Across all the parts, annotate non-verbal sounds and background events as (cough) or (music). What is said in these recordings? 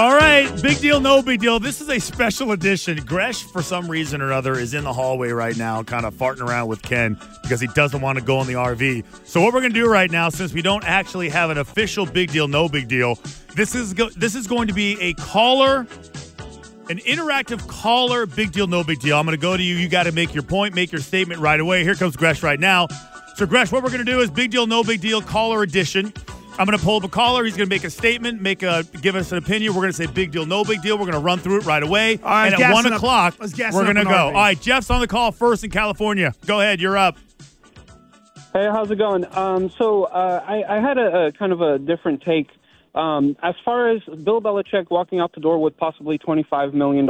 All right, big deal, no big deal. This is a special edition. Gresh, for some reason or other, is in the hallway right now, kind of farting around with Ken because he doesn't want to go in the RV. So what we're going to do right now, since we don't actually have an official big deal, no big deal, this is go- this is going to be a caller, an interactive caller, big deal, no big deal. I'm going to go to you. You got to make your point, make your statement right away. Here comes Gresh right now. So Gresh, what we're going to do is big deal, no big deal, caller edition. I'm going to pull up a caller. He's going to make a statement, make a give us an opinion. We're going to say big deal, no big deal. We're going to run through it right away. All right, and at one up- o'clock, let's we're going to go. RV. All right, Jeff's on the call first in California. Go ahead, you're up. Hey, how's it going? Um, so uh, I, I had a, a kind of a different take. Um, as far as Bill Belichick walking out the door with possibly $25 million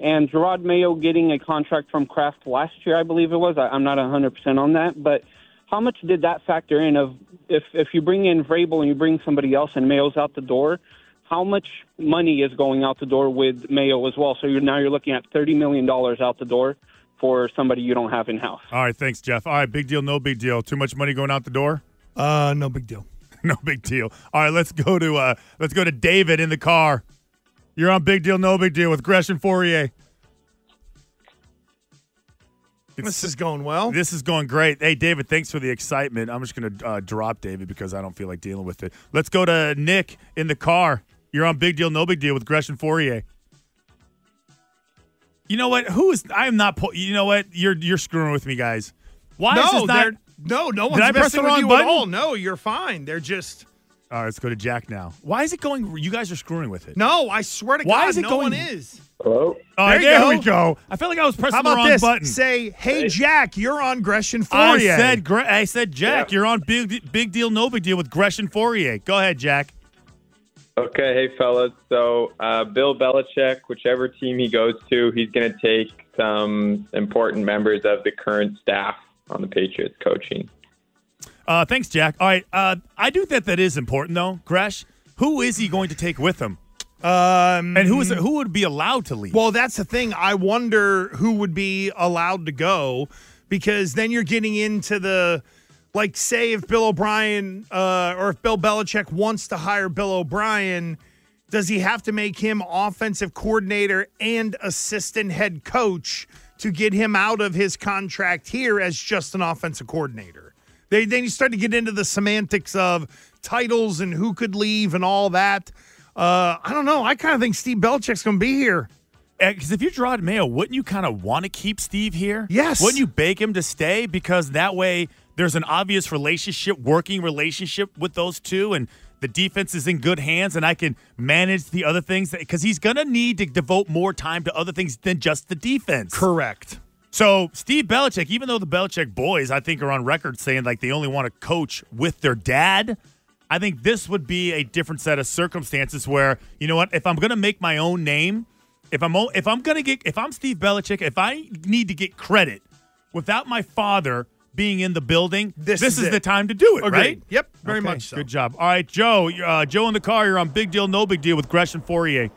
and Jerod Mayo getting a contract from Kraft last year, I believe it was. I, I'm not 100% on that. But how much did that factor in of if, if you bring in Vrabel and you bring somebody else and Mayo's out the door, how much money is going out the door with Mayo as well? So you're, now you're looking at $30 million out the door for somebody you don't have in-house. All right, thanks, Jeff. All right, big deal, no big deal. Too much money going out the door? Uh, no big deal. (laughs) no big deal. All right, let's go to uh let's go to David in the car. You're on big deal, no big deal with Gresham and Fauria. This is going well. This is going great. Hey, David, thanks for the excitement. I'm just going to uh, drop David because I don't feel like dealing with it. Let's go to Nick in the car. You're on Big Deal, No Big Deal with Gresh and Fauria. You know what? Who is? I am not. Po- you know what? You're you're screwing with me, guys. Why is no, this not? no, no Did one's I press messing the with wrong you button? at all. No, you're fine. They're just All right, let's go to Jack now. Why is it going? You guys are screwing with it. no. I swear to God, Why God, is it no going- one is. Hello? Oh, There there, go. we go. I feel like I was pressing How the wrong this? button. Say, hey, Jack, you're on Gresham and I said, Gre- I said, Jack, you're on big, big deal, no big deal with Gresham and Fauria. Go ahead, Jack. Okay, hey fellas. So uh, Bill Belichick, whichever team he goes to, he's going to take some important members of the current staff on the Patriots coaching. Uh, thanks, Jack. All right, uh, I do think that is important, though. Gresh, who is he going to take with him, um, and who is who would be allowed to leave? Well, that's the thing. I wonder who would be allowed to go because then you're getting into the like, say, if Bill O'Brien uh, or if Bill Belichick wants to hire Bill O'Brien, does he have to make him offensive coordinator and assistant head coach to get him out of his contract here as just an offensive coordinator? They, then you start to get into the semantics of titles and who could leave and all that. Uh, I don't know. I kind of think Steve Belichick's going to be here. Because if you're Jerod Mayo, wouldn't you kind of want to keep Steve here? Yes. Wouldn't you beg him to stay because that way there's an obvious relationship, working relationship with those two, and the defense is in good hands, and I can manage the other things because he's going to need to devote more time to other things than just the defense. Correct. So Steve Belichick, even though the Belichick boys, I think, are on record saying like they only want to coach with their dad, I think this would be a different set of circumstances where you know what, if I'm going to make my own name, if I'm if I'm to get if I'm Steve Belichick, if I need to get credit without my father being in the building, This this, is is, the time to do it, Agreed. right? Yep, very Okay, much so. Good job. All right, Joe. Uh, Joe in the car. You're on Big Deal, No Big Deal with Gresham Fauria.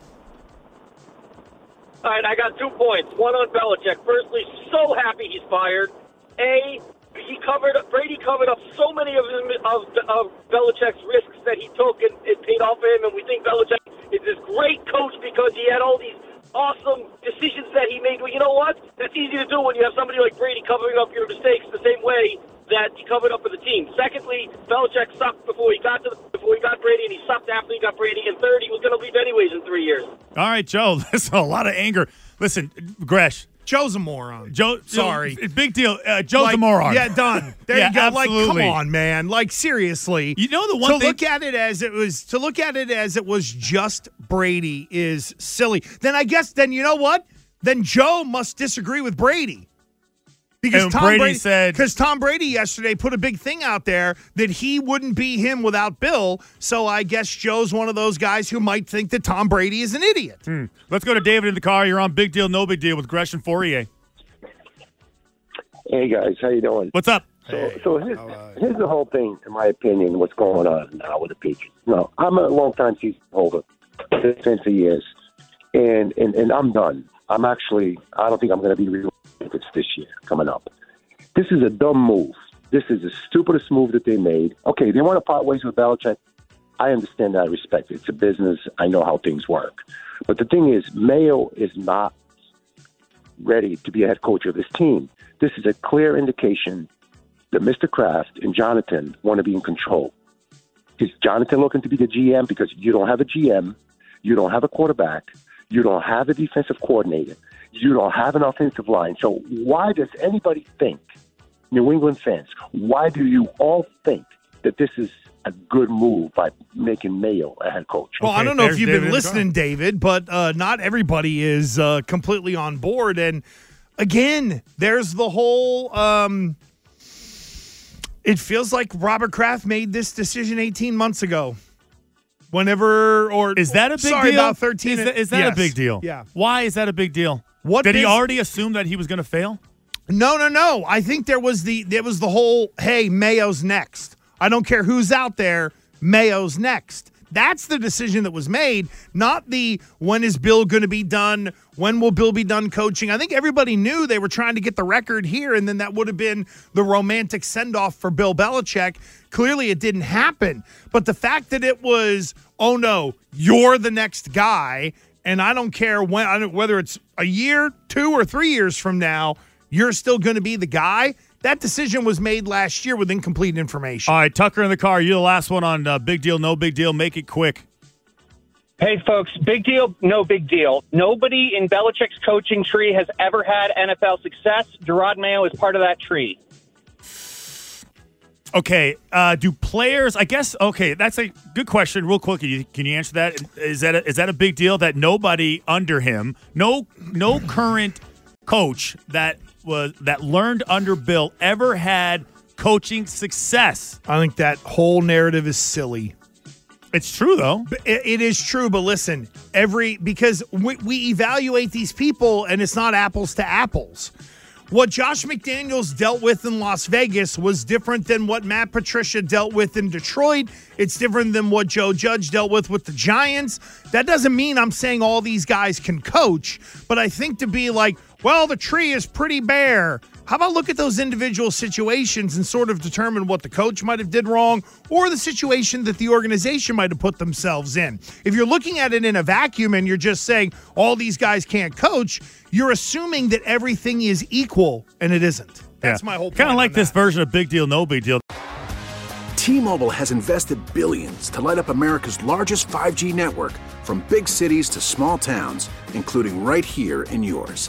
All right, I got two points. One on Belichick. Firstly, so happy he's fired. A, he covered Brady covered up so many of of, of Belichick's risks that he took, and it paid off for him. And we think Belichick is this great coach because he had all these awesome decisions that he made. Well, you know what? That's easy to do when you have somebody like Brady covering up your mistakes the same way that he covered up for the team. Secondly, Belichick sucked before he got to the, before he got Brady, and he sucked after he got Brady. And third, he was going to leave anyways in three years. All right, Joe. (laughs) That's a lot of anger. Listen, Gresh. Joe's a moron. Joe, Sorry. Big deal. Uh, Joe's Like, a moron. Yeah, done. There Yeah, you go. Like, absolutely. come on, man. Like, seriously. You know the one to thing- look at it as it was to look at it as it was just Brady is silly. Then I guess then you know what? Then Joe must disagree with Brady. Because And Tom Brady Brady said- because Tom Brady yesterday put a big thing out there that he wouldn't be him without Bill. So I guess Joe's one of those guys who might think that Tom Brady is an idiot. Hmm. Let's go to David in the car. You're on Big Deal, No Big Deal with Gresh and Fauria. Hey guys, how you doing? What's up? So, so here's, here's the whole thing, in my opinion, what's going on now with the Patriots. No, I'm a long time season holder, been for years, and, and and I'm done. I'm actually, I don't think I'm going to be real this year coming up. This is a dumb move. This is the stupidest move that they made. Okay, they want to part ways with Belichick. I understand that. I respect it. It's a business. I know how things work. But the thing is, Mayo is not ready to be a head coach of this team. This is a clear indication that Mr. Kraft and Jonathan want to be in control. Is Jonathan looking to be the GM because you don't have a GM, you don't have a quarterback, you don't have a defensive coordinator, you don't have an offensive line. So why does anybody think, New England fans, why do you all think that this is a good move by making Mayo a head coach? Well, I don't know if you've David been in the listening, David, but uh, not everybody is uh, completely on board. And again, there's the whole. Um, it feels like Robert Kraft made this decision 18 months ago. Whenever or Is that a big sorry, deal? about 13. Is that, is that Yes. a big deal? Yeah. Why is that a big deal? What Did he already assume that he was going to fail? No, no, no. I think there was the there was the whole hey, Mayo's next. I don't care who's out there, Mayo's next. That's the decision that was made, not the when is Bill going to be done? When will Bill be done coaching? I think everybody knew they were trying to get the record here, and then that would have been the romantic send off for Bill Belichick. Clearly, it didn't happen. But the fact that it was, oh no, you're the next guy, and I don't care when, I don't, whether it's a year, two, or three years from now, you're still going to be the guy. That decision was made last year with incomplete information. All right, Tucker in the car. You're the last one on uh, Big Deal, No Big Deal. Make it quick. Hey, folks, big deal, no big deal. Nobody in Belichick's coaching tree has ever had NFL success. Jerod Mayo is part of that tree. Okay, uh, do players? I guess. Okay, that's a good question. Real quick, can you, can you answer that? Is that a, is that a big deal that nobody under him, no no current coach that was that learned under Bill ever had coaching success? I think that whole narrative is silly. It's true though. It- it is true, but listen, every because we, we evaluate these people and it's not apples to apples. What Josh McDaniels dealt with in Las Vegas was different than what Matt Patricia dealt with in Detroit. It's different than what Joe Judge dealt with with the Giants. That doesn't mean I'm saying all these guys can coach, but I think to be like, well, the tree is pretty bare. How about look at those individual situations and sort of determine what the coach might have did wrong or the situation that the organization might have put themselves in. If you're looking at it in a vacuum and you're just saying all these guys can't coach, you're assuming that everything is equal and it isn't. That's my whole point. Kind of like on this version of Big Deal, No Big Deal. T-Mobile has invested billions to light up America's largest 5G network from big cities to small towns, including right here in yours.